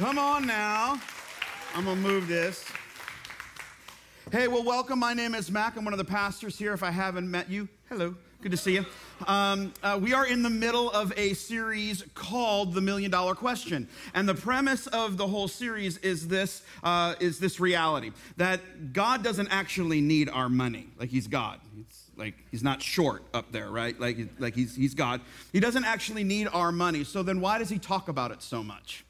Come on now. I'm going to move this. Hey, well, welcome. My name is Mac. I'm one of the pastors here. If I haven't met you, hello. Good to see you. Um, uh, we are in the middle of a series called The Million Dollar Question. And the premise of the whole series is this, uh, is this reality that God doesn't actually need our money. Like, He's God. He's like, He's not short up there, right? Like, like he's, he's God. He doesn't actually need our money. So then why does He talk about it so much?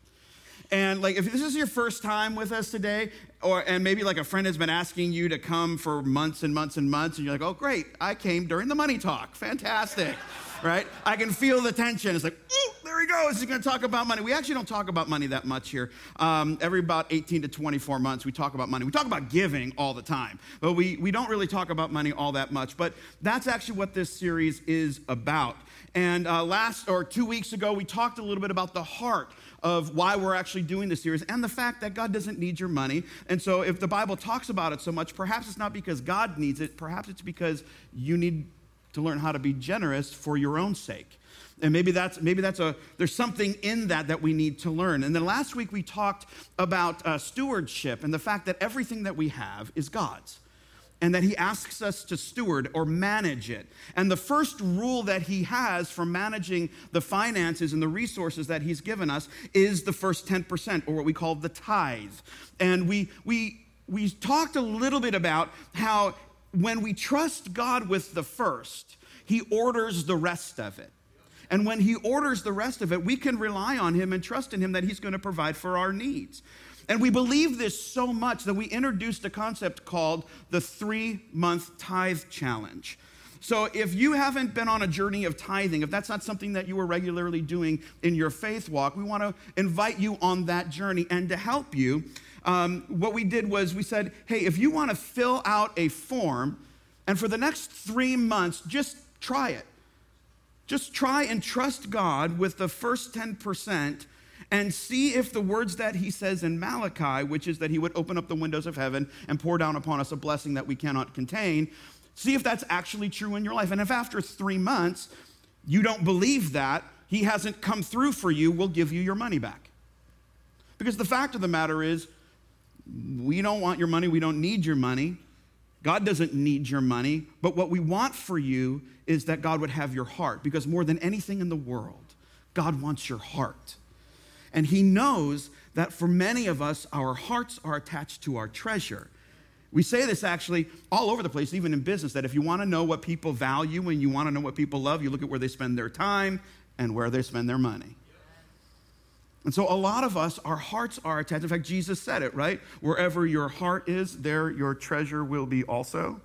And like, if this is your first time with us today, or and maybe like a friend has been asking you to come for months and months and months, and you're like, oh great, I came during the money talk, fantastic, right? I can feel the tension. It's like, there he goes. He's going to talk about money. We actually don't talk about money that much here. Um, every about 18 to 24 months, we talk about money. We talk about giving all the time, but we we don't really talk about money all that much. But that's actually what this series is about. And uh, last or two weeks ago, we talked a little bit about the heart of why we're actually doing this series and the fact that God doesn't need your money. And so, if the Bible talks about it so much, perhaps it's not because God needs it, perhaps it's because you need to learn how to be generous for your own sake. And maybe that's maybe that's a there's something in that that we need to learn. And then last week we talked about uh, stewardship and the fact that everything that we have is God's and that he asks us to steward or manage it. And the first rule that he has for managing the finances and the resources that he's given us is the first 10%, or what we call the tithe. And we, we, we talked a little bit about how when we trust God with the first, he orders the rest of it. And when he orders the rest of it, we can rely on him and trust in him that he's going to provide for our needs. And we believe this so much that we introduced a concept called the three month tithe challenge. So, if you haven't been on a journey of tithing, if that's not something that you are regularly doing in your faith walk, we want to invite you on that journey. And to help you, um, what we did was we said, hey, if you want to fill out a form, and for the next three months, just try it. Just try and trust God with the first 10% and see if the words that he says in Malachi, which is that he would open up the windows of heaven and pour down upon us a blessing that we cannot contain, see if that's actually true in your life. And if after three months you don't believe that, he hasn't come through for you, we'll give you your money back. Because the fact of the matter is, we don't want your money, we don't need your money. God doesn't need your money, but what we want for you is that God would have your heart because more than anything in the world, God wants your heart. And He knows that for many of us, our hearts are attached to our treasure. We say this actually all over the place, even in business, that if you want to know what people value and you want to know what people love, you look at where they spend their time and where they spend their money. And so, a lot of us, our hearts are attached. In fact, Jesus said it, right? Wherever your heart is, there your treasure will be also.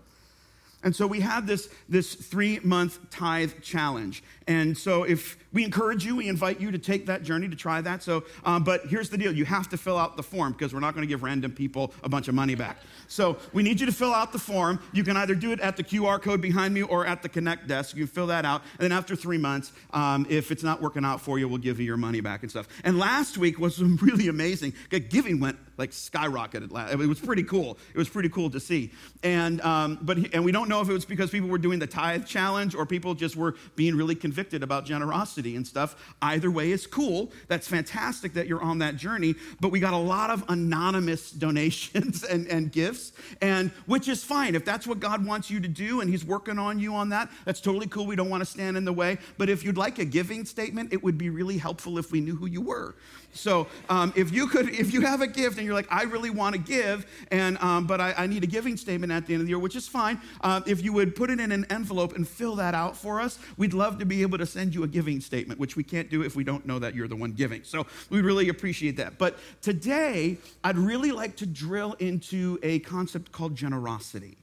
And so we have this, this three month tithe challenge. And so if we encourage you, we invite you to take that journey to try that. So, um, but here's the deal you have to fill out the form because we're not going to give random people a bunch of money back. So we need you to fill out the form. You can either do it at the QR code behind me or at the Connect desk. You fill that out. And then after three months, um, if it's not working out for you, we'll give you your money back and stuff. And last week was really amazing. Giving went like skyrocketed. It was pretty cool. It was pretty cool to see. And, um, but, and we don't know if it was because people were doing the tithe challenge or people just were being really convicted about generosity and stuff. Either way is cool. That's fantastic that you're on that journey. But we got a lot of anonymous donations and, and gifts, and which is fine. If that's what God wants you to do and He's working on you on that, that's totally cool. We don't want to stand in the way. But if you'd like a giving statement, it would be really helpful if we knew who you were. So um, if you could, if you have a gift and you're like, I really want to give, and um, but I, I, need a giving statement at the end of the year, which is fine. Uh, if you would put it in an envelope and fill that out for us, we'd love to be able to send you a giving statement, which we can't do if we don't know that you're the one giving. So we really appreciate that. But today, I'd really like to drill into a concept called generosity.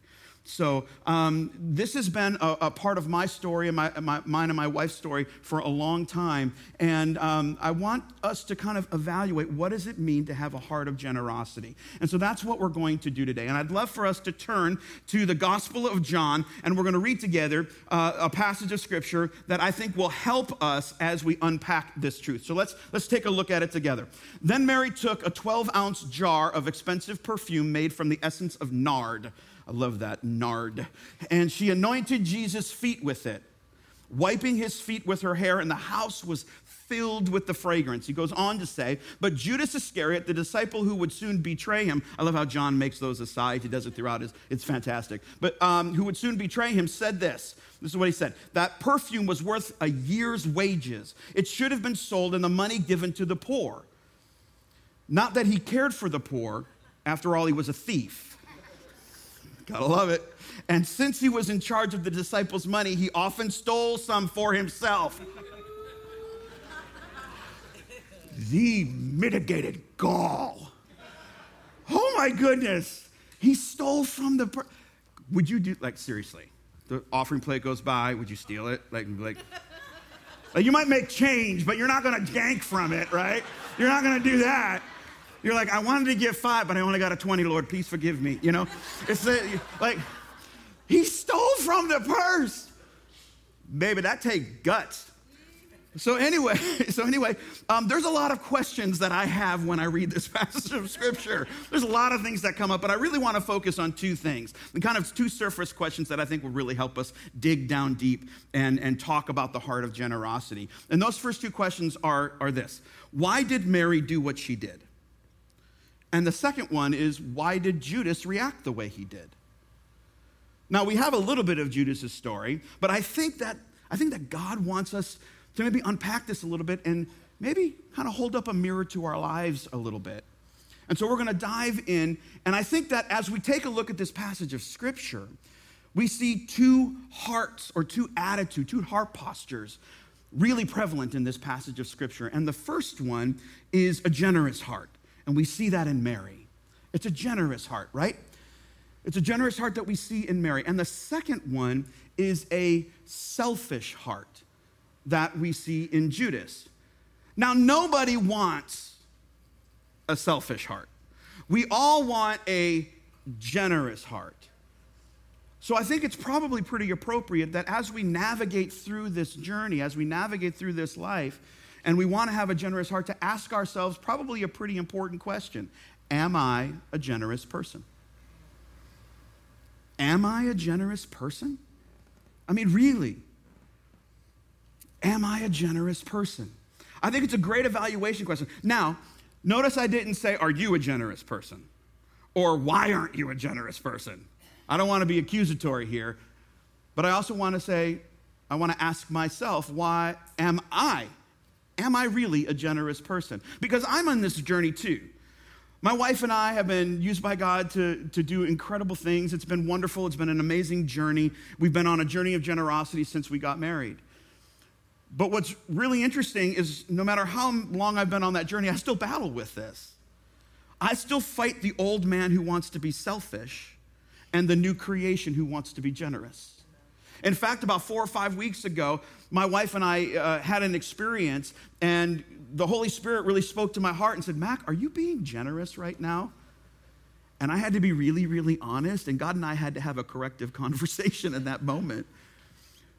So, um, this has been a, a, part of my story and my, my, mine and my wife's story for a long time. And um, I want us to kind of evaluate what does it mean to have a heart of generosity. And so that's what we're going to do today. And I'd love for us to turn to the Gospel of John, and we're going to read together uh, a passage of Scripture that I think will help us as we unpack this truth. So let's, let's take a look at it together. Then Mary took a 12 ounce jar of expensive perfume made from the essence of nard I love that, nard. And she anointed Jesus' feet with it, wiping his feet with her hair, and the house was filled with the fragrance. He goes on to say, But Judas Iscariot, the disciple who would soon betray him, I love how John makes those aside. He does it throughout his, it's fantastic. But um, who would soon betray him said this. This is what he said that perfume was worth a year's wages. It should have been sold and the money given to the poor. Not that he cared for the poor, after all, he was a thief. Gotta love it. And since he was in charge of the disciples' money, he often stole some for himself. the mitigated gall. Oh my goodness. He stole from the. Per- would you do, like, seriously? The offering plate goes by, would you steal it? Like, like, like you might make change, but you're not gonna gank from it, right? You're not gonna do that. You're like, I wanted to give five, but I only got a 20, Lord, please forgive me. You know? It's like, he stole from the purse. Baby, that takes guts. So anyway, so anyway, um, there's a lot of questions that I have when I read this passage of scripture. There's a lot of things that come up, but I really want to focus on two things, the kind of two surface questions that I think will really help us dig down deep and, and talk about the heart of generosity. And those first two questions are, are this: Why did Mary do what she did? And the second one is why did Judas react the way he did? Now we have a little bit of Judas's story, but I think that I think that God wants us to maybe unpack this a little bit and maybe kind of hold up a mirror to our lives a little bit. And so we're going to dive in, and I think that as we take a look at this passage of scripture, we see two hearts or two attitudes, two heart postures really prevalent in this passage of scripture. And the first one is a generous heart. And we see that in Mary. It's a generous heart, right? It's a generous heart that we see in Mary. And the second one is a selfish heart that we see in Judas. Now, nobody wants a selfish heart. We all want a generous heart. So I think it's probably pretty appropriate that as we navigate through this journey, as we navigate through this life, and we want to have a generous heart to ask ourselves probably a pretty important question Am I a generous person? Am I a generous person? I mean, really, am I a generous person? I think it's a great evaluation question. Now, notice I didn't say, Are you a generous person? Or why aren't you a generous person? I don't want to be accusatory here, but I also want to say, I want to ask myself, Why am I Am I really a generous person? Because I'm on this journey too. My wife and I have been used by God to, to do incredible things. It's been wonderful. It's been an amazing journey. We've been on a journey of generosity since we got married. But what's really interesting is no matter how long I've been on that journey, I still battle with this. I still fight the old man who wants to be selfish and the new creation who wants to be generous. In fact, about four or five weeks ago, my wife and I uh, had an experience, and the Holy Spirit really spoke to my heart and said, Mac, are you being generous right now? And I had to be really, really honest, and God and I had to have a corrective conversation in that moment.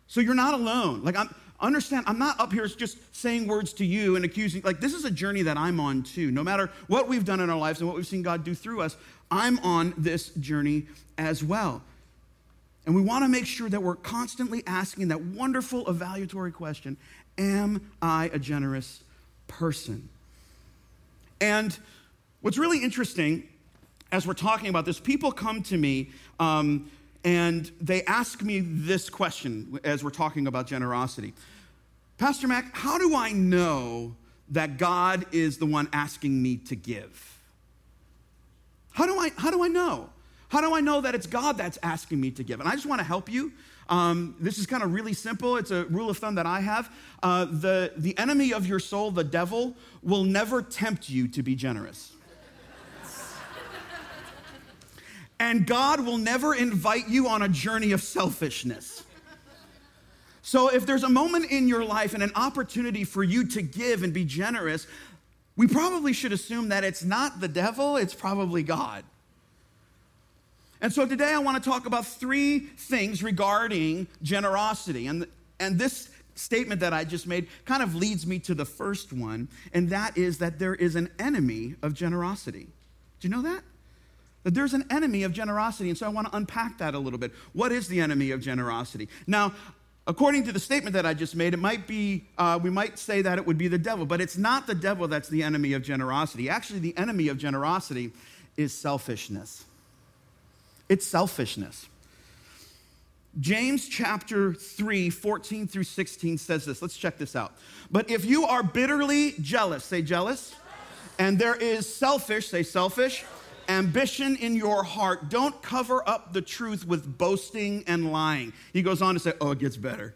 So you're not alone. Like, I'm, understand, I'm not up here just saying words to you and accusing. Like, this is a journey that I'm on too. No matter what we've done in our lives and what we've seen God do through us, I'm on this journey as well. And we want to make sure that we're constantly asking that wonderful evaluatory question Am I a generous person? And what's really interesting as we're talking about this, people come to me um, and they ask me this question as we're talking about generosity Pastor Mac, how do I know that God is the one asking me to give? How do I, how do I know? How do I know that it's God that's asking me to give? And I just want to help you. Um, this is kind of really simple. It's a rule of thumb that I have. Uh, the, the enemy of your soul, the devil, will never tempt you to be generous. and God will never invite you on a journey of selfishness. So, if there's a moment in your life and an opportunity for you to give and be generous, we probably should assume that it's not the devil, it's probably God. And so today I want to talk about three things regarding generosity. And, and this statement that I just made kind of leads me to the first one, and that is that there is an enemy of generosity. Do you know that? That there's an enemy of generosity. And so I want to unpack that a little bit. What is the enemy of generosity? Now, according to the statement that I just made, it might be, uh, we might say that it would be the devil, but it's not the devil that's the enemy of generosity. Actually, the enemy of generosity is selfishness. It's selfishness. James chapter 3, 14 through 16 says this. Let's check this out. But if you are bitterly jealous, say jealous, and there is selfish, say selfish, ambition in your heart, don't cover up the truth with boasting and lying. He goes on to say, oh, it gets better.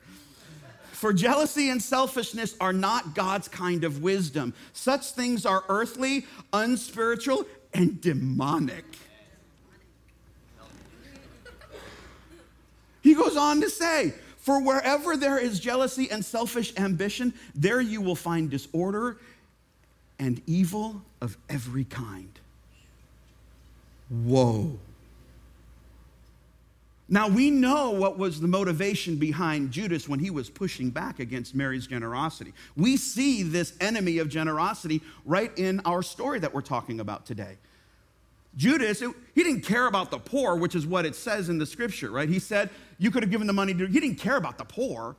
For jealousy and selfishness are not God's kind of wisdom. Such things are earthly, unspiritual, and demonic. He goes on to say, For wherever there is jealousy and selfish ambition, there you will find disorder and evil of every kind. Whoa. Now we know what was the motivation behind Judas when he was pushing back against Mary's generosity. We see this enemy of generosity right in our story that we're talking about today. Judas, he didn't care about the poor, which is what it says in the scripture, right? He said, You could have given the money to, he didn't care about the poor.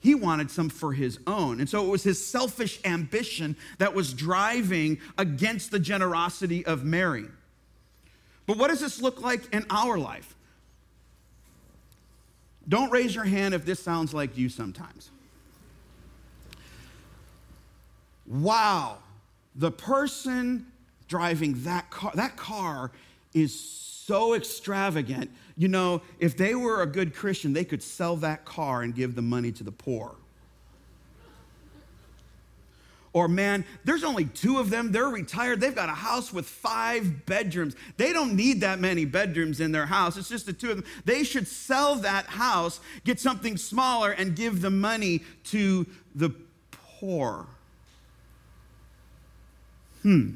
He wanted some for his own. And so it was his selfish ambition that was driving against the generosity of Mary. But what does this look like in our life? Don't raise your hand if this sounds like you sometimes. Wow, the person driving that car, that car is so extravagant. You know, if they were a good Christian, they could sell that car and give the money to the poor. Or, man, there's only two of them. They're retired. They've got a house with five bedrooms. They don't need that many bedrooms in their house. It's just the two of them. They should sell that house, get something smaller, and give the money to the poor. Hmm.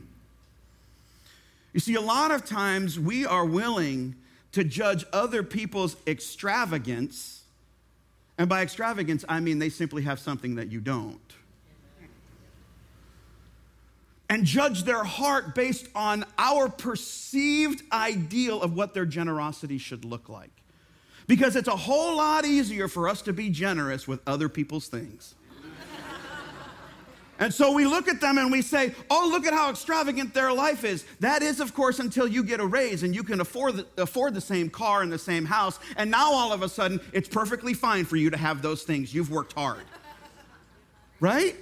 You see, a lot of times we are willing to judge other people's extravagance. And by extravagance, I mean they simply have something that you don't. And judge their heart based on our perceived ideal of what their generosity should look like. Because it's a whole lot easier for us to be generous with other people's things. And so we look at them and we say, oh, look at how extravagant their life is. That is, of course, until you get a raise and you can afford the, afford the same car and the same house. And now all of a sudden, it's perfectly fine for you to have those things. You've worked hard. Right?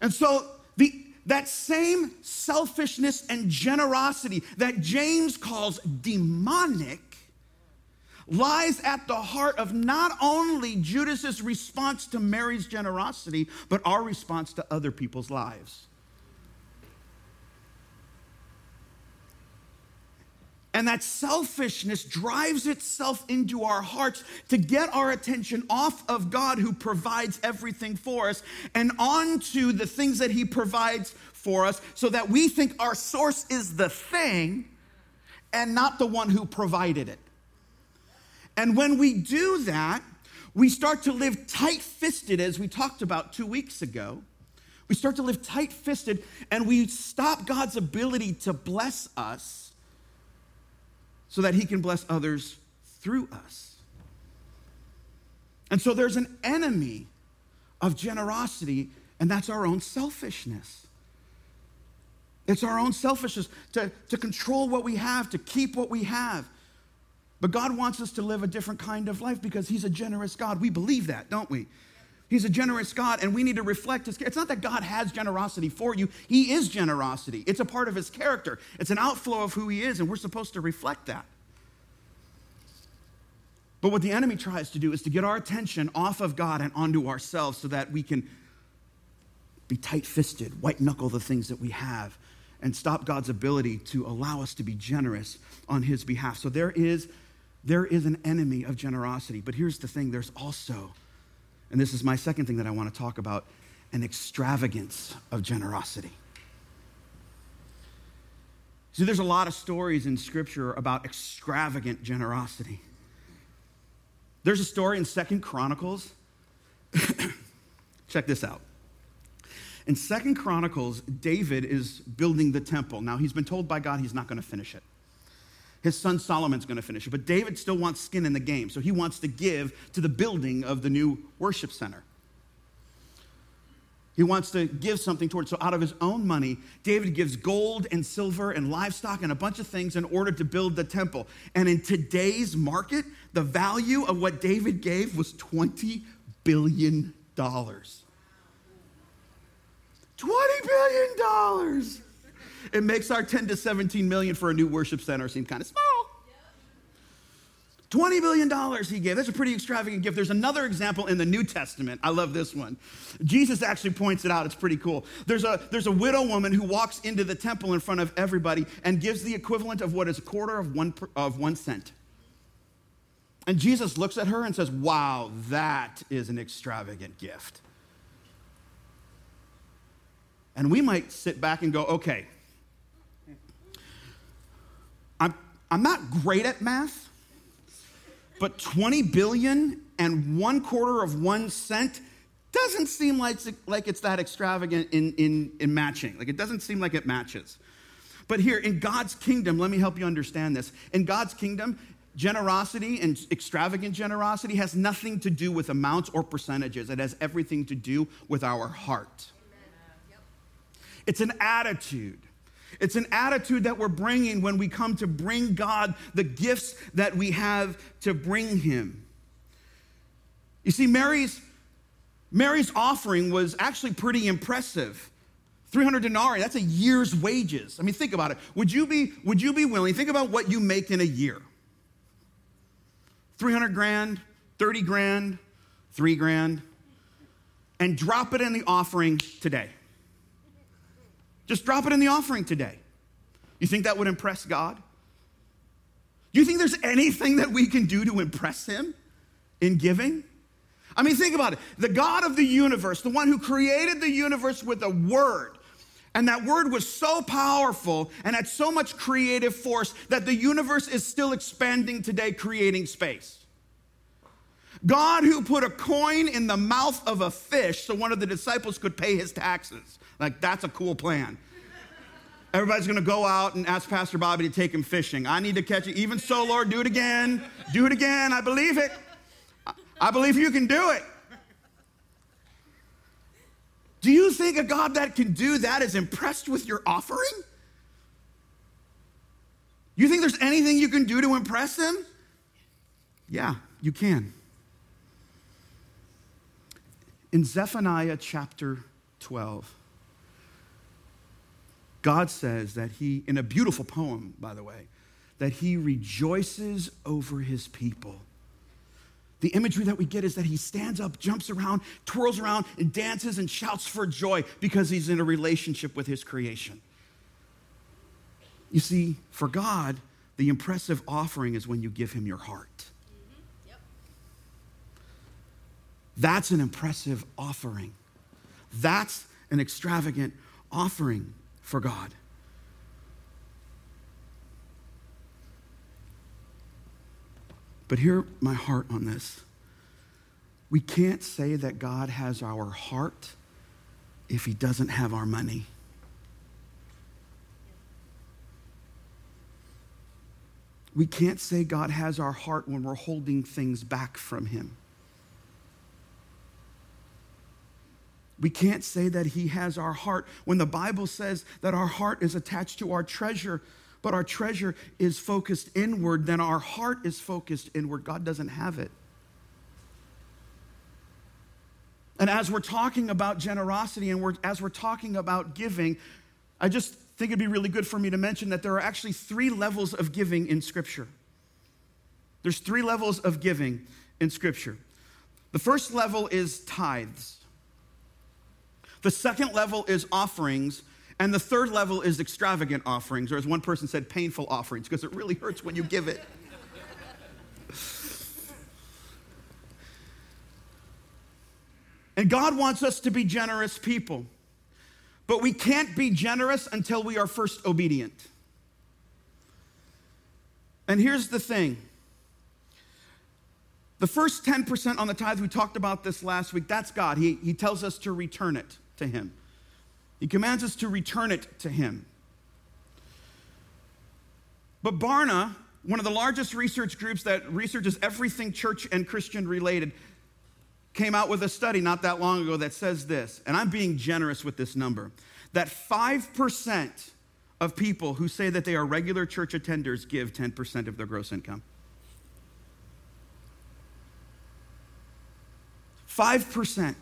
And so the, that same selfishness and generosity that James calls demonic lies at the heart of not only Judas's response to Mary's generosity, but our response to other people's lives. And that selfishness drives itself into our hearts to get our attention off of God who provides everything for us and onto the things that He provides for us so that we think our source is the thing and not the one who provided it. And when we do that, we start to live tight fisted, as we talked about two weeks ago. We start to live tight fisted and we stop God's ability to bless us so that He can bless others through us. And so there's an enemy of generosity, and that's our own selfishness. It's our own selfishness to, to control what we have, to keep what we have. But God wants us to live a different kind of life because He's a generous God. We believe that, don't we? He's a generous God, and we need to reflect His. It's not that God has generosity for you, He is generosity. It's a part of His character, it's an outflow of who He is, and we're supposed to reflect that. But what the enemy tries to do is to get our attention off of God and onto ourselves so that we can be tight fisted, white knuckle the things that we have, and stop God's ability to allow us to be generous on His behalf. So there is there is an enemy of generosity. But here's the thing there's also, and this is my second thing that I want to talk about, an extravagance of generosity. See, there's a lot of stories in Scripture about extravagant generosity. There's a story in Second Chronicles. Check this out. In Second Chronicles, David is building the temple. Now, he's been told by God he's not going to finish it. His son Solomon's going to finish it, but David still wants skin in the game, so he wants to give to the building of the new worship center. He wants to give something towards. So, out of his own money, David gives gold and silver and livestock and a bunch of things in order to build the temple. And in today's market, the value of what David gave was $20 billion. $20 billion. It makes our 10 to 17 million for a new worship center seem kind of small. $20 billion he gave. That's a pretty extravagant gift. There's another example in the New Testament. I love this one. Jesus actually points it out. It's pretty cool. There's a, there's a widow woman who walks into the temple in front of everybody and gives the equivalent of what is a quarter of one, of one cent. And Jesus looks at her and says, Wow, that is an extravagant gift. And we might sit back and go, Okay, I'm, not great at math but 20 billion and one quarter of one cent doesn't seem like, like it's that extravagant in, in, in matching. Like it doesn't seem like it matches. But here in God's kingdom, let me help you understand this. In God's kingdom, generosity and extravagant generosity has nothing to do with amounts or percentages. It has everything to do with our heart. It's an attitude. It's an attitude that we're bringing when we come to bring God the gifts that we have to bring Him. You see, Mary's, Mary's offering was actually pretty impressive. 300 denarii, that's a year's wages. I mean, think about it. Would you be, would you be willing, think about what you make in a year 300 grand, 30 grand, 3 grand, and drop it in the offering today. Just drop it in the offering today. You think that would impress God? Do you think there's anything that we can do to impress Him in giving? I mean, think about it. The God of the universe, the one who created the universe with a word, and that word was so powerful and had so much creative force that the universe is still expanding today, creating space. God, who put a coin in the mouth of a fish so one of the disciples could pay his taxes. Like, that's a cool plan. Everybody's gonna go out and ask Pastor Bobby to take him fishing. I need to catch it. Even so, Lord, do it again. Do it again. I believe it. I believe you can do it. Do you think a God that can do that is impressed with your offering? You think there's anything you can do to impress him? Yeah, you can. In Zephaniah chapter 12, God says that he, in a beautiful poem, by the way, that he rejoices over his people. The imagery that we get is that he stands up, jumps around, twirls around, and dances and shouts for joy because he's in a relationship with his creation. You see, for God, the impressive offering is when you give him your heart. That's an impressive offering. That's an extravagant offering for God. But hear my heart on this. We can't say that God has our heart if he doesn't have our money. We can't say God has our heart when we're holding things back from him. We can't say that He has our heart when the Bible says that our heart is attached to our treasure, but our treasure is focused inward, then our heart is focused inward. God doesn't have it. And as we're talking about generosity and we're, as we're talking about giving, I just think it'd be really good for me to mention that there are actually three levels of giving in Scripture. There's three levels of giving in Scripture. The first level is tithes. The second level is offerings. And the third level is extravagant offerings, or as one person said, painful offerings, because it really hurts when you give it. and God wants us to be generous people. But we can't be generous until we are first obedient. And here's the thing the first 10% on the tithe, we talked about this last week, that's God. He, he tells us to return it to Him. He commands us to return it to Him. But Barna one of the largest research groups that researches everything church and Christian related, came out with a study not that long ago that says this, and I'm being generous with this number that 5% of people who say that they are regular church attenders give 10% of their gross income. 5%.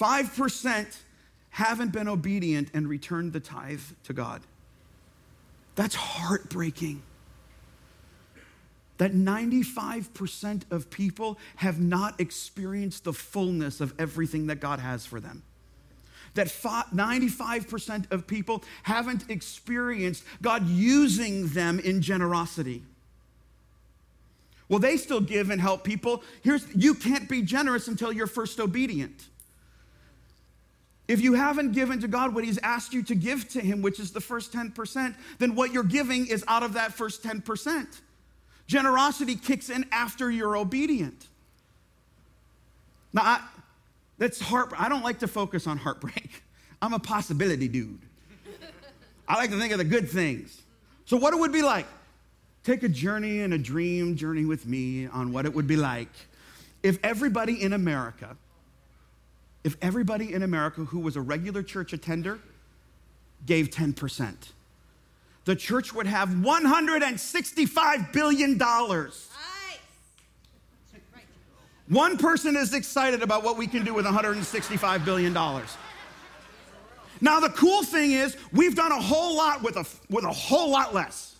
5% haven't been obedient and returned the tithe to God. That's heartbreaking. That 95% of people have not experienced the fullness of everything that God has for them. That 95% of people haven't experienced God using them in generosity. Well, they still give and help people. Here's you can't be generous until you're first obedient. If you haven't given to God what He's asked you to give to Him, which is the first 10%, then what you're giving is out of that first 10%. Generosity kicks in after you're obedient. Now, I, that's heart. I don't like to focus on heartbreak. I'm a possibility dude. I like to think of the good things. So, what it would be like? Take a journey and a dream journey with me on what it would be like if everybody in America if everybody in America who was a regular church attender gave 10%, the church would have $165 billion. One person is excited about what we can do with $165 billion. Now, the cool thing is, we've done a whole lot with a, with a whole lot less.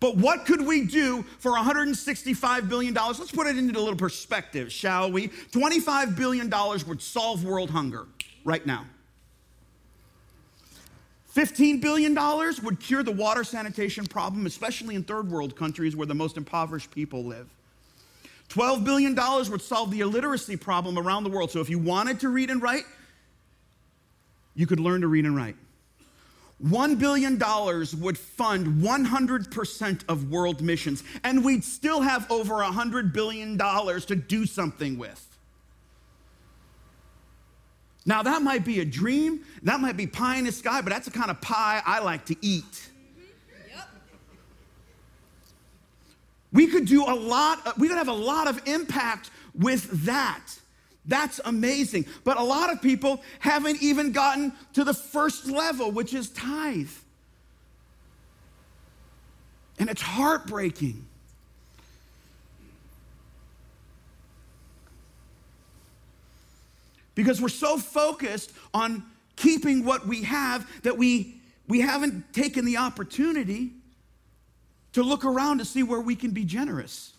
But what could we do for $165 billion? Let's put it into a little perspective, shall we? $25 billion would solve world hunger right now. $15 billion would cure the water sanitation problem, especially in third world countries where the most impoverished people live. $12 billion would solve the illiteracy problem around the world. So if you wanted to read and write, you could learn to read and write. $1 billion would fund 100% of world missions, and we'd still have over $100 billion to do something with. Now, that might be a dream, that might be pie in the sky, but that's the kind of pie I like to eat. We could do a lot, we could have a lot of impact with that. That's amazing. But a lot of people haven't even gotten to the first level, which is tithe. And it's heartbreaking. Because we're so focused on keeping what we have that we, we haven't taken the opportunity to look around to see where we can be generous.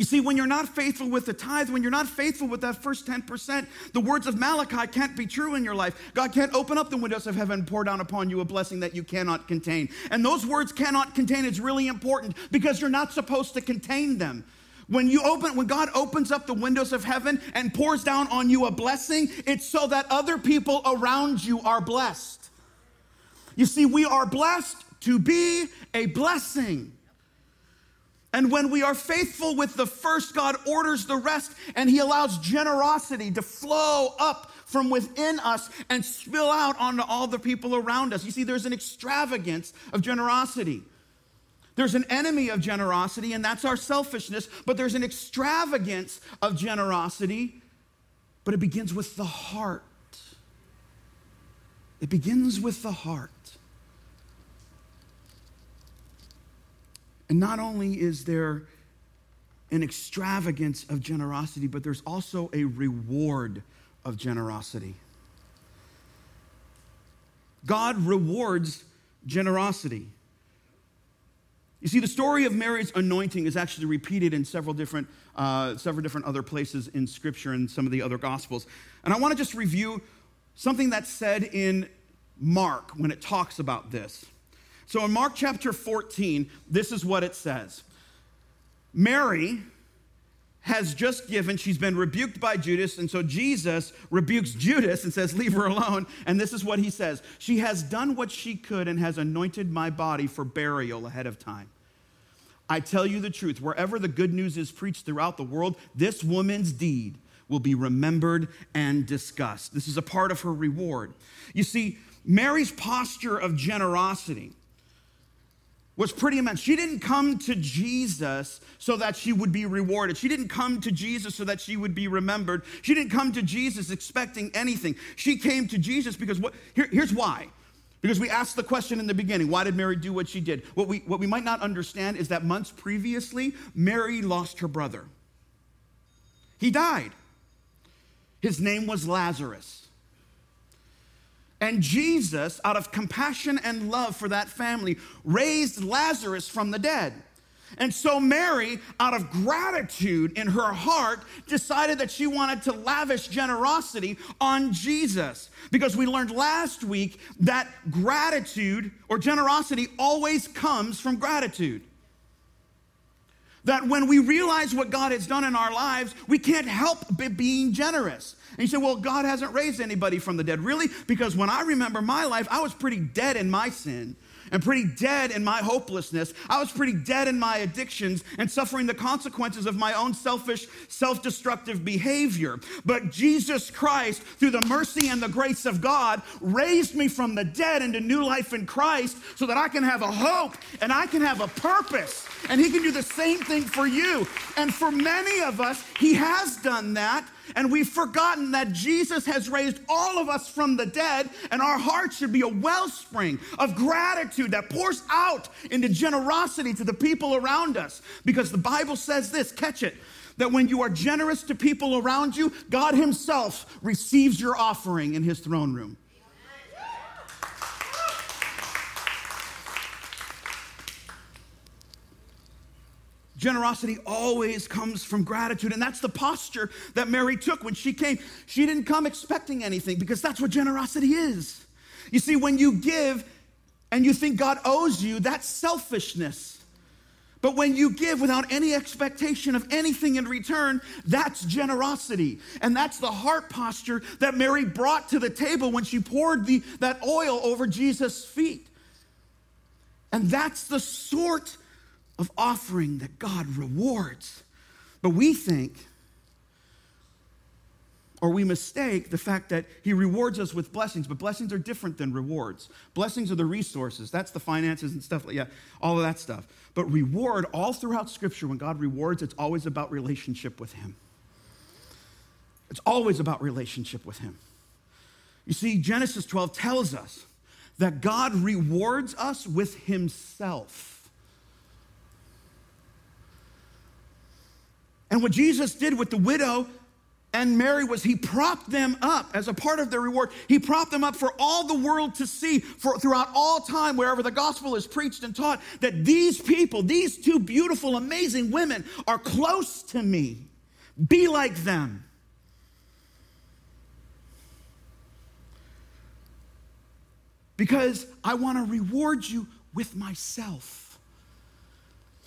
You see, when you're not faithful with the tithe, when you're not faithful with that first 10%, the words of Malachi can't be true in your life. God can't open up the windows of heaven and pour down upon you a blessing that you cannot contain. And those words cannot contain is really important because you're not supposed to contain them. When you open, when God opens up the windows of heaven and pours down on you a blessing, it's so that other people around you are blessed. You see, we are blessed to be a blessing. And when we are faithful with the first, God orders the rest, and He allows generosity to flow up from within us and spill out onto all the people around us. You see, there's an extravagance of generosity. There's an enemy of generosity, and that's our selfishness, but there's an extravagance of generosity, but it begins with the heart. It begins with the heart. And not only is there an extravagance of generosity, but there's also a reward of generosity. God rewards generosity. You see, the story of Mary's anointing is actually repeated in several different, uh, several different other places in Scripture and some of the other Gospels. And I want to just review something that's said in Mark when it talks about this. So in Mark chapter 14, this is what it says Mary has just given, she's been rebuked by Judas, and so Jesus rebukes Judas and says, Leave her alone. And this is what he says She has done what she could and has anointed my body for burial ahead of time. I tell you the truth, wherever the good news is preached throughout the world, this woman's deed will be remembered and discussed. This is a part of her reward. You see, Mary's posture of generosity was pretty immense. She didn't come to Jesus so that she would be rewarded. She didn't come to Jesus so that she would be remembered. She didn't come to Jesus expecting anything. She came to Jesus because what here, here's why. Because we asked the question in the beginning, why did Mary do what she did? What we, what we might not understand is that months previously, Mary lost her brother. He died. His name was Lazarus. And Jesus, out of compassion and love for that family, raised Lazarus from the dead. And so Mary, out of gratitude in her heart, decided that she wanted to lavish generosity on Jesus. Because we learned last week that gratitude or generosity always comes from gratitude. That when we realize what God has done in our lives, we can't help being generous. And you say, well, God hasn't raised anybody from the dead. Really? Because when I remember my life, I was pretty dead in my sin and pretty dead in my hopelessness. I was pretty dead in my addictions and suffering the consequences of my own selfish, self destructive behavior. But Jesus Christ, through the mercy and the grace of God, raised me from the dead into new life in Christ so that I can have a hope and I can have a purpose. And He can do the same thing for you. And for many of us, He has done that. And we've forgotten that Jesus has raised all of us from the dead, and our hearts should be a wellspring of gratitude that pours out into generosity to the people around us. Because the Bible says this catch it that when you are generous to people around you, God Himself receives your offering in His throne room. Generosity always comes from gratitude. And that's the posture that Mary took when she came. She didn't come expecting anything because that's what generosity is. You see, when you give and you think God owes you, that's selfishness. But when you give without any expectation of anything in return, that's generosity. And that's the heart posture that Mary brought to the table when she poured the, that oil over Jesus' feet. And that's the sort of offering that God rewards. But we think, or we mistake the fact that He rewards us with blessings, but blessings are different than rewards. Blessings are the resources, that's the finances and stuff like yeah, all of that stuff. But reward, all throughout Scripture, when God rewards, it's always about relationship with Him. It's always about relationship with Him. You see, Genesis 12 tells us that God rewards us with Himself. And what Jesus did with the widow and Mary was he propped them up as a part of their reward. He propped them up for all the world to see for throughout all time, wherever the gospel is preached and taught, that these people, these two beautiful, amazing women, are close to me. Be like them. Because I want to reward you with myself.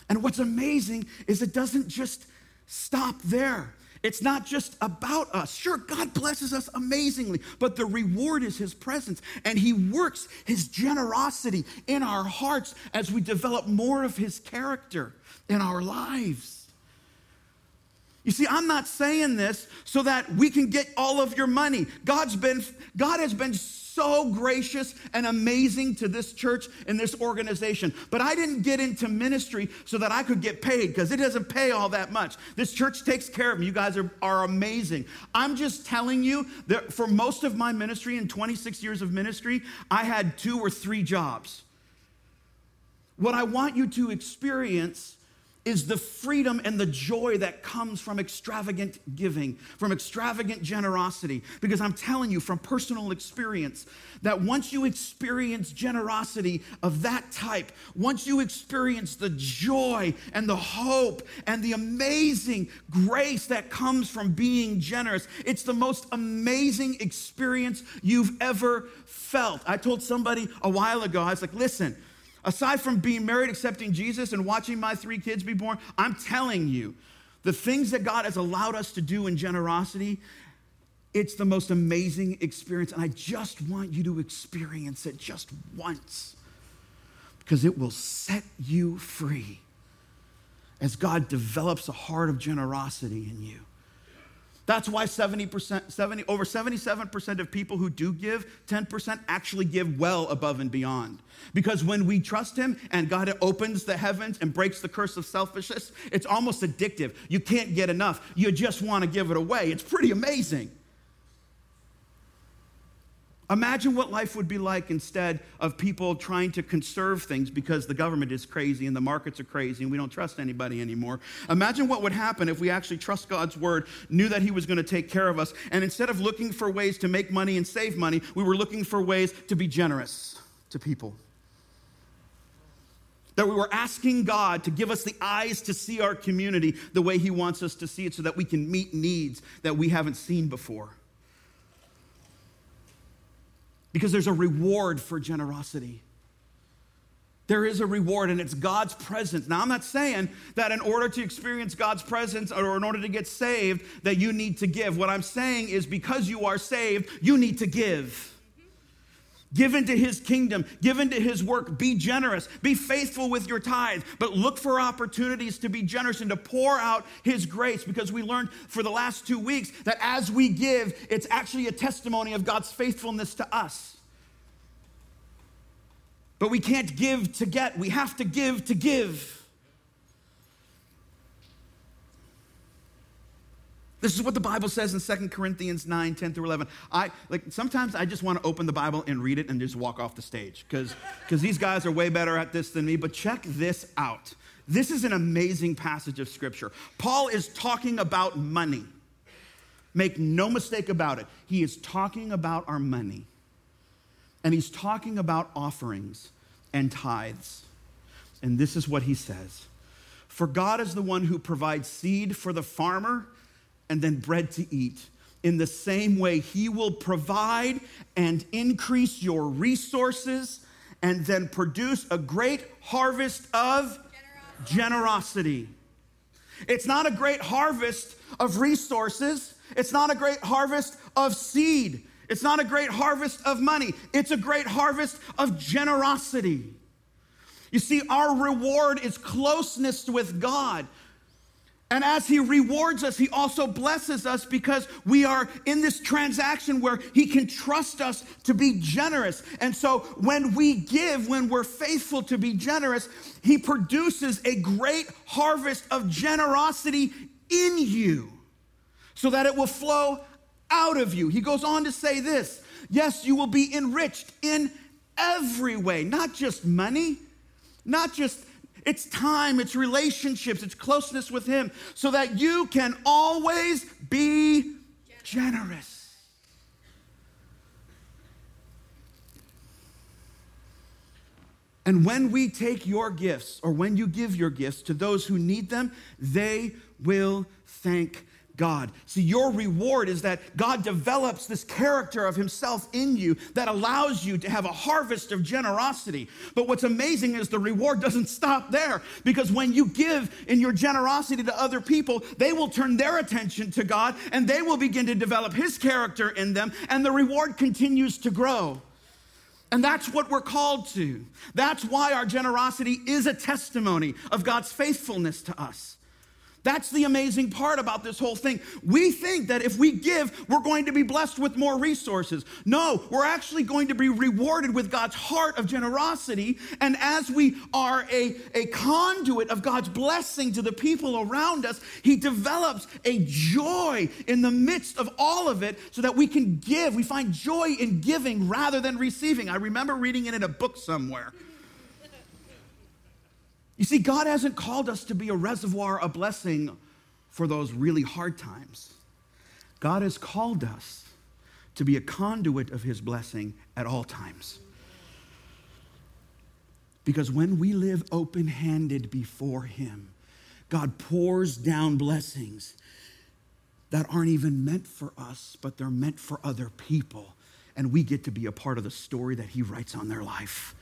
And what's amazing is it doesn't just stop there. It's not just about us. Sure, God blesses us amazingly, but the reward is His presence. And He works His generosity in our hearts as we develop more of His character in our lives. You see, I'm not saying this so that we can get all of your money. God's been, God has been so gracious and amazing to this church and this organization. But I didn't get into ministry so that I could get paid because it doesn't pay all that much. This church takes care of me. You guys are, are amazing. I'm just telling you that for most of my ministry, in 26 years of ministry, I had two or three jobs. What I want you to experience is the freedom and the joy that comes from extravagant giving, from extravagant generosity. Because I'm telling you from personal experience that once you experience generosity of that type, once you experience the joy and the hope and the amazing grace that comes from being generous, it's the most amazing experience you've ever felt. I told somebody a while ago, I was like, listen, Aside from being married, accepting Jesus, and watching my three kids be born, I'm telling you, the things that God has allowed us to do in generosity, it's the most amazing experience. And I just want you to experience it just once because it will set you free as God develops a heart of generosity in you. That's why 70%, 70, over 77% of people who do give 10% actually give well above and beyond. Because when we trust Him and God opens the heavens and breaks the curse of selfishness, it's almost addictive. You can't get enough. You just want to give it away. It's pretty amazing. Imagine what life would be like instead of people trying to conserve things because the government is crazy and the markets are crazy and we don't trust anybody anymore. Imagine what would happen if we actually trust God's word, knew that He was going to take care of us, and instead of looking for ways to make money and save money, we were looking for ways to be generous to people. That we were asking God to give us the eyes to see our community the way He wants us to see it so that we can meet needs that we haven't seen before because there's a reward for generosity. There is a reward, and it's God's presence. Now, I'm not saying that in order to experience God's presence or in order to get saved, that you need to give. What I'm saying is because you are saved, you need to give. Give into his kingdom, give into his work, be generous, be faithful with your tithe, but look for opportunities to be generous and to pour out his grace. Because we learned for the last two weeks that as we give, it's actually a testimony of God's faithfulness to us. But we can't give to get, we have to give to give. This is what the Bible says in 2 Corinthians 9, 10 through 11. I like sometimes I just want to open the Bible and read it and just walk off the stage because these guys are way better at this than me. But check this out. This is an amazing passage of scripture. Paul is talking about money. Make no mistake about it. He is talking about our money. And he's talking about offerings and tithes. And this is what he says For God is the one who provides seed for the farmer and then bread to eat. In the same way, He will provide and increase your resources and then produce a great harvest of generosity. generosity. It's not a great harvest of resources, it's not a great harvest of seed, it's not a great harvest of money, it's a great harvest of generosity. You see, our reward is closeness with God. And as he rewards us, he also blesses us because we are in this transaction where he can trust us to be generous. And so when we give, when we're faithful to be generous, he produces a great harvest of generosity in you so that it will flow out of you. He goes on to say this yes, you will be enriched in every way, not just money, not just it's time, it's relationships, it's closeness with Him, so that you can always be generous. And when we take your gifts, or when you give your gifts to those who need them, they will thank God. See, your reward is that God develops this character of Himself in you that allows you to have a harvest of generosity. But what's amazing is the reward doesn't stop there because when you give in your generosity to other people, they will turn their attention to God and they will begin to develop His character in them, and the reward continues to grow. And that's what we're called to. That's why our generosity is a testimony of God's faithfulness to us. That's the amazing part about this whole thing. We think that if we give, we're going to be blessed with more resources. No, we're actually going to be rewarded with God's heart of generosity. And as we are a, a conduit of God's blessing to the people around us, He develops a joy in the midst of all of it so that we can give. We find joy in giving rather than receiving. I remember reading it in a book somewhere. You see, God hasn't called us to be a reservoir of blessing for those really hard times. God has called us to be a conduit of His blessing at all times. Because when we live open handed before Him, God pours down blessings that aren't even meant for us, but they're meant for other people. And we get to be a part of the story that He writes on their life.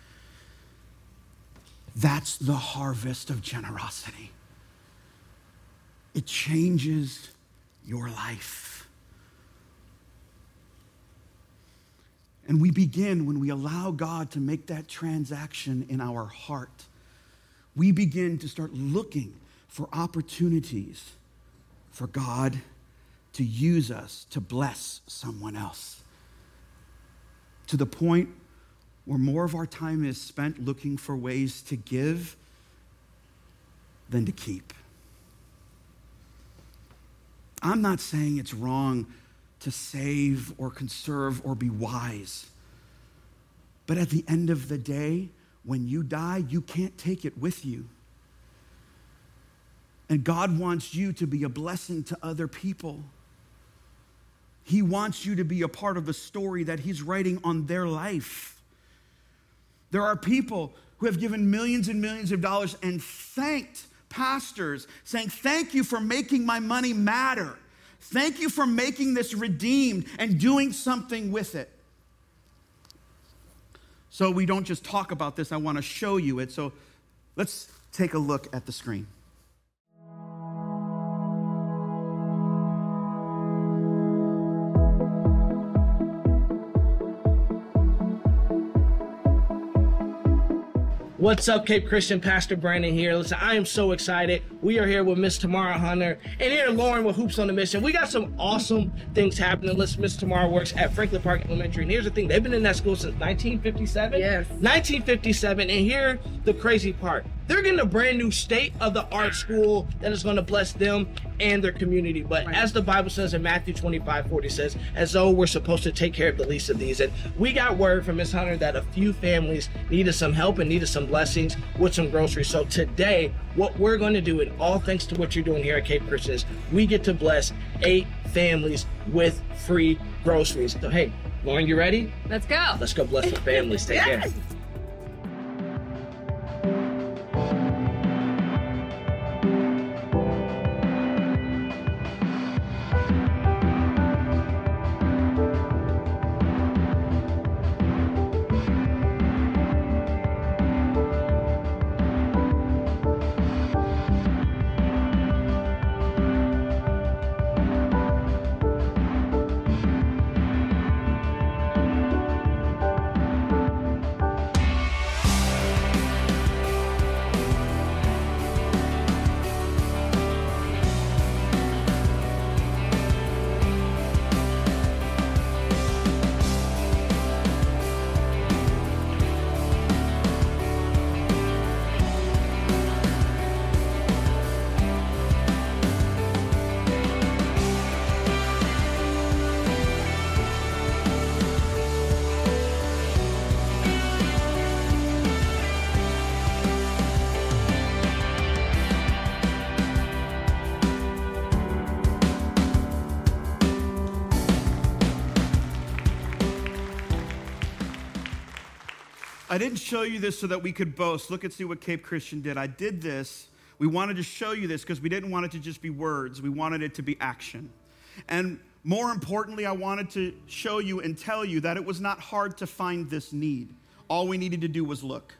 That's the harvest of generosity. It changes your life. And we begin when we allow God to make that transaction in our heart. We begin to start looking for opportunities for God to use us to bless someone else. To the point where more of our time is spent looking for ways to give than to keep. I'm not saying it's wrong to save or conserve or be wise. But at the end of the day, when you die, you can't take it with you. And God wants you to be a blessing to other people. He wants you to be a part of the story that He's writing on their life. There are people who have given millions and millions of dollars and thanked pastors, saying, Thank you for making my money matter. Thank you for making this redeemed and doing something with it. So we don't just talk about this, I want to show you it. So let's take a look at the screen. What's up, Cape Christian? Pastor Brandon here. Listen, I am so excited. We are here with Miss Tamara Hunter and here Lauren with Hoops on the Mission. We got some awesome things happening. Listen, Miss Tamara works at Franklin Park Elementary. And here's the thing they've been in that school since 1957. Yes. 1957. And here, the crazy part they're getting a brand new state of the art school that is going to bless them and their community. But right. as the Bible says in Matthew 25 40 says, as though we're supposed to take care of the least of these. And we got word from Miss Hunter that a few families needed some help and needed some blessings with some groceries. So today, what we're going to do, and all thanks to what you're doing here at Cape Christian, is we get to bless eight families with free groceries. So, hey, Lauren, you ready? Let's go. Let's go bless the families. Take yes. care. Didn't show you this so that we could boast. Look and see what Cape Christian did. I did this. We wanted to show you this because we didn't want it to just be words, we wanted it to be action. And more importantly, I wanted to show you and tell you that it was not hard to find this need. All we needed to do was look.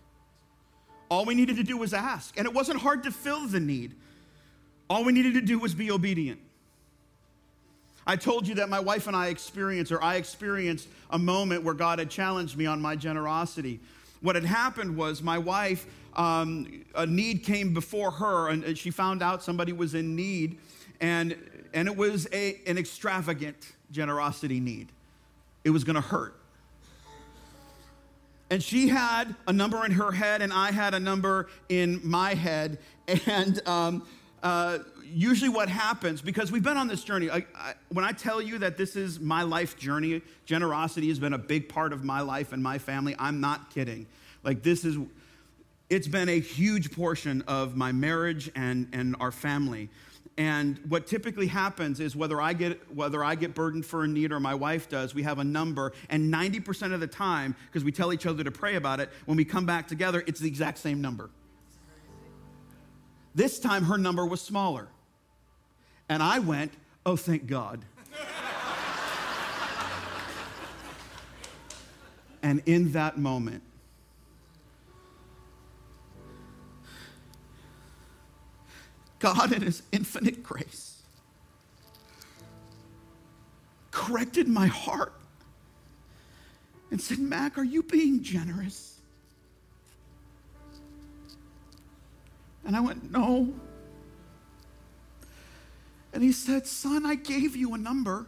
All we needed to do was ask. And it wasn't hard to fill the need. All we needed to do was be obedient. I told you that my wife and I experienced, or I experienced, a moment where God had challenged me on my generosity. What had happened was my wife, um, a need came before her, and she found out somebody was in need, and, and it was a, an extravagant generosity need. It was going to hurt. And she had a number in her head, and I had a number in my head. And um, uh, usually, what happens, because we've been on this journey, I, I, when I tell you that this is my life journey, generosity has been a big part of my life and my family, I'm not kidding. Like, this is, it's been a huge portion of my marriage and, and our family. And what typically happens is whether I get whether I get burdened for a need or my wife does, we have a number, and 90% of the time, because we tell each other to pray about it, when we come back together, it's the exact same number. This time her number was smaller. And I went, oh, thank God. and in that moment, God, in His infinite grace, corrected my heart and said, Mac, are you being generous? And I went, No. And he said, Son, I gave you a number.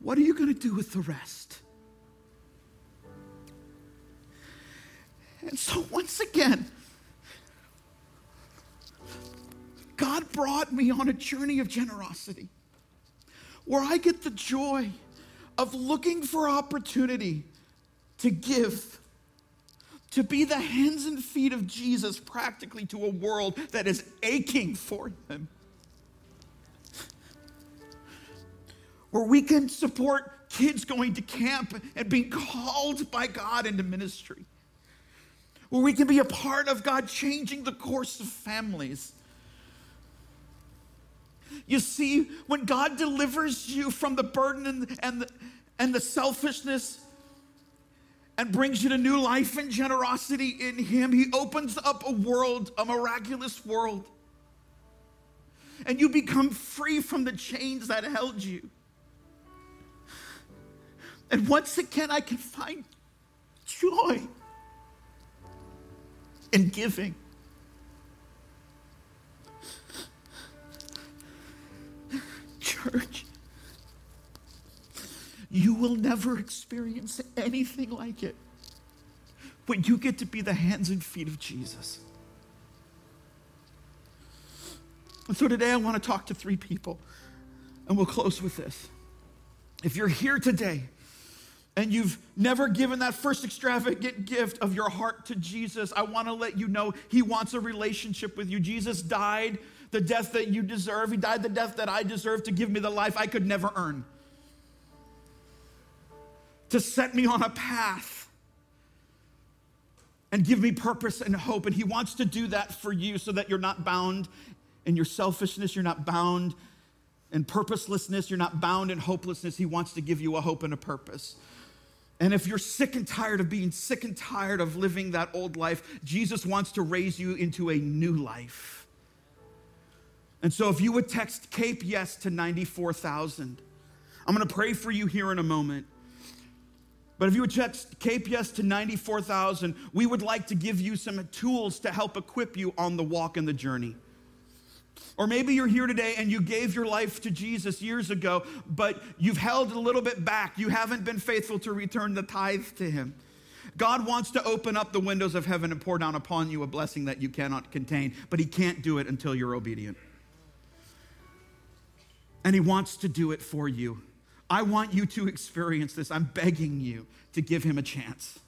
What are you going to do with the rest? And so, once again, God brought me on a journey of generosity where I get the joy of looking for opportunity to give, to be the hands and feet of Jesus practically to a world that is aching for him. Where we can support kids going to camp and being called by God into ministry. Where we can be a part of God changing the course of families you see, when God delivers you from the burden and, the, and the selfishness and brings you to new life and generosity in Him, He opens up a world, a miraculous world. And you become free from the chains that held you. And once again, I can find joy in giving. Will never experience anything like it when you get to be the hands and feet of Jesus. And so today I want to talk to three people, and we'll close with this. If you're here today and you've never given that first extravagant gift of your heart to Jesus, I want to let you know He wants a relationship with you. Jesus died the death that you deserve. He died the death that I deserve to give me the life I could never earn. To set me on a path and give me purpose and hope. And He wants to do that for you so that you're not bound in your selfishness, you're not bound in purposelessness, you're not bound in hopelessness. He wants to give you a hope and a purpose. And if you're sick and tired of being sick and tired of living that old life, Jesus wants to raise you into a new life. And so if you would text Cape Yes to 94,000, I'm to pray for you here in a moment. But if you would text Yes to 94,000, we would like to give you some tools to help equip you on the walk and the journey. Or maybe you're here today and you gave your life to Jesus years ago, but you've held a little bit back. You haven't been faithful to return the tithe to Him. God wants to open up the windows of heaven and pour down upon you a blessing that you cannot contain, but He can't do it until you're obedient and He wants to do it for you. I want you to experience this. I'm begging you to give Him a chance.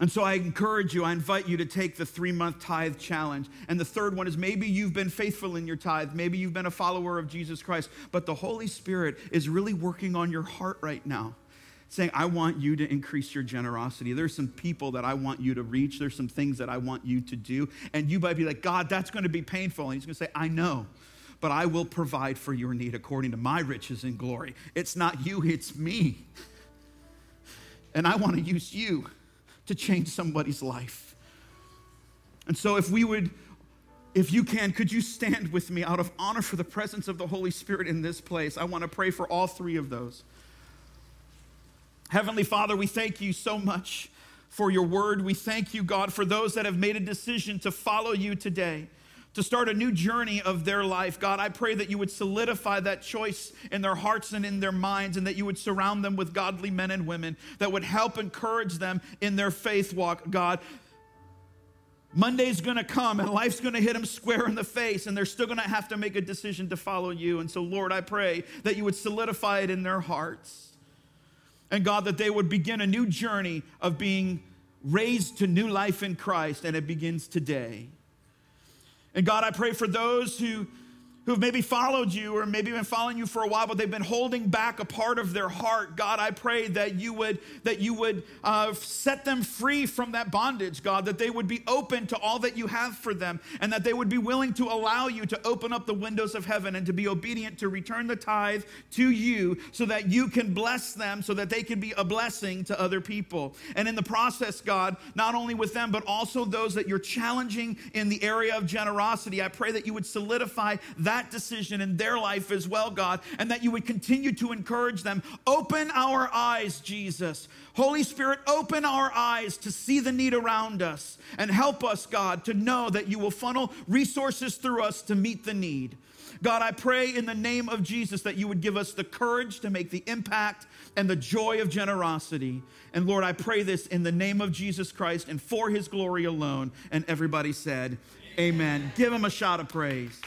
And so I encourage you, I invite you to take the three month tithe challenge. And the third one is maybe you've been faithful in your tithe, maybe you've been a follower of Jesus Christ, but the Holy Spirit is really working on your heart right now saying, I want you to increase your generosity. There's some people that I want you to reach. There's some things that I want you to do. And you might be like, God, that's going to be painful. And he's going to say, I know, but I will provide for your need according to my riches and glory. It's not you, it's me. And I want to use you to change somebody's life. And so if we would if you can, could you stand with me out of honor for the presence of the Holy Spirit in this place? I want to pray for all three of those. Heavenly Father, we thank you so much for your word. We thank you, God, for those that have made a decision to follow you today, to start a new journey of their life. God, I pray that you would solidify that choice in their hearts and in their minds, and that you would surround them with godly men and women that would help encourage them in their faith walk, God. Monday's gonna come and life's gonna hit them square in the face, and they're still gonna have to make a decision to follow you. And so, Lord, I pray that you would solidify it in their hearts. And God, that they would begin a new journey of being raised to new life in Christ, and it begins today. And God, I pray for those who who've maybe followed you or maybe been following you for a while, but they've been holding back a part of their heart. God, I pray that you would that you would uh, set them free from that bondage, God, that they would be open to all that you have for them, and that they would be willing to allow you to open up the windows of heaven and to be obedient to return the tithe to you, so that you can bless them, so that they can be a blessing to other people. And in the process, God, not only with them, but also those that you're challenging in the area of generosity, I pray that you would solidify that that decision in their life as well, God, and that you would continue to encourage them. Open our eyes, Jesus. Holy Spirit, open our eyes to see the need around us and help us, God, to know that you will funnel resources through us to meet the need. God, I pray in the name of Jesus that you would give us the courage to make the impact and the joy of generosity. And Lord, I pray this in the name of Jesus Christ and for his glory alone. And everybody said, Amen. Give him a shout of praise.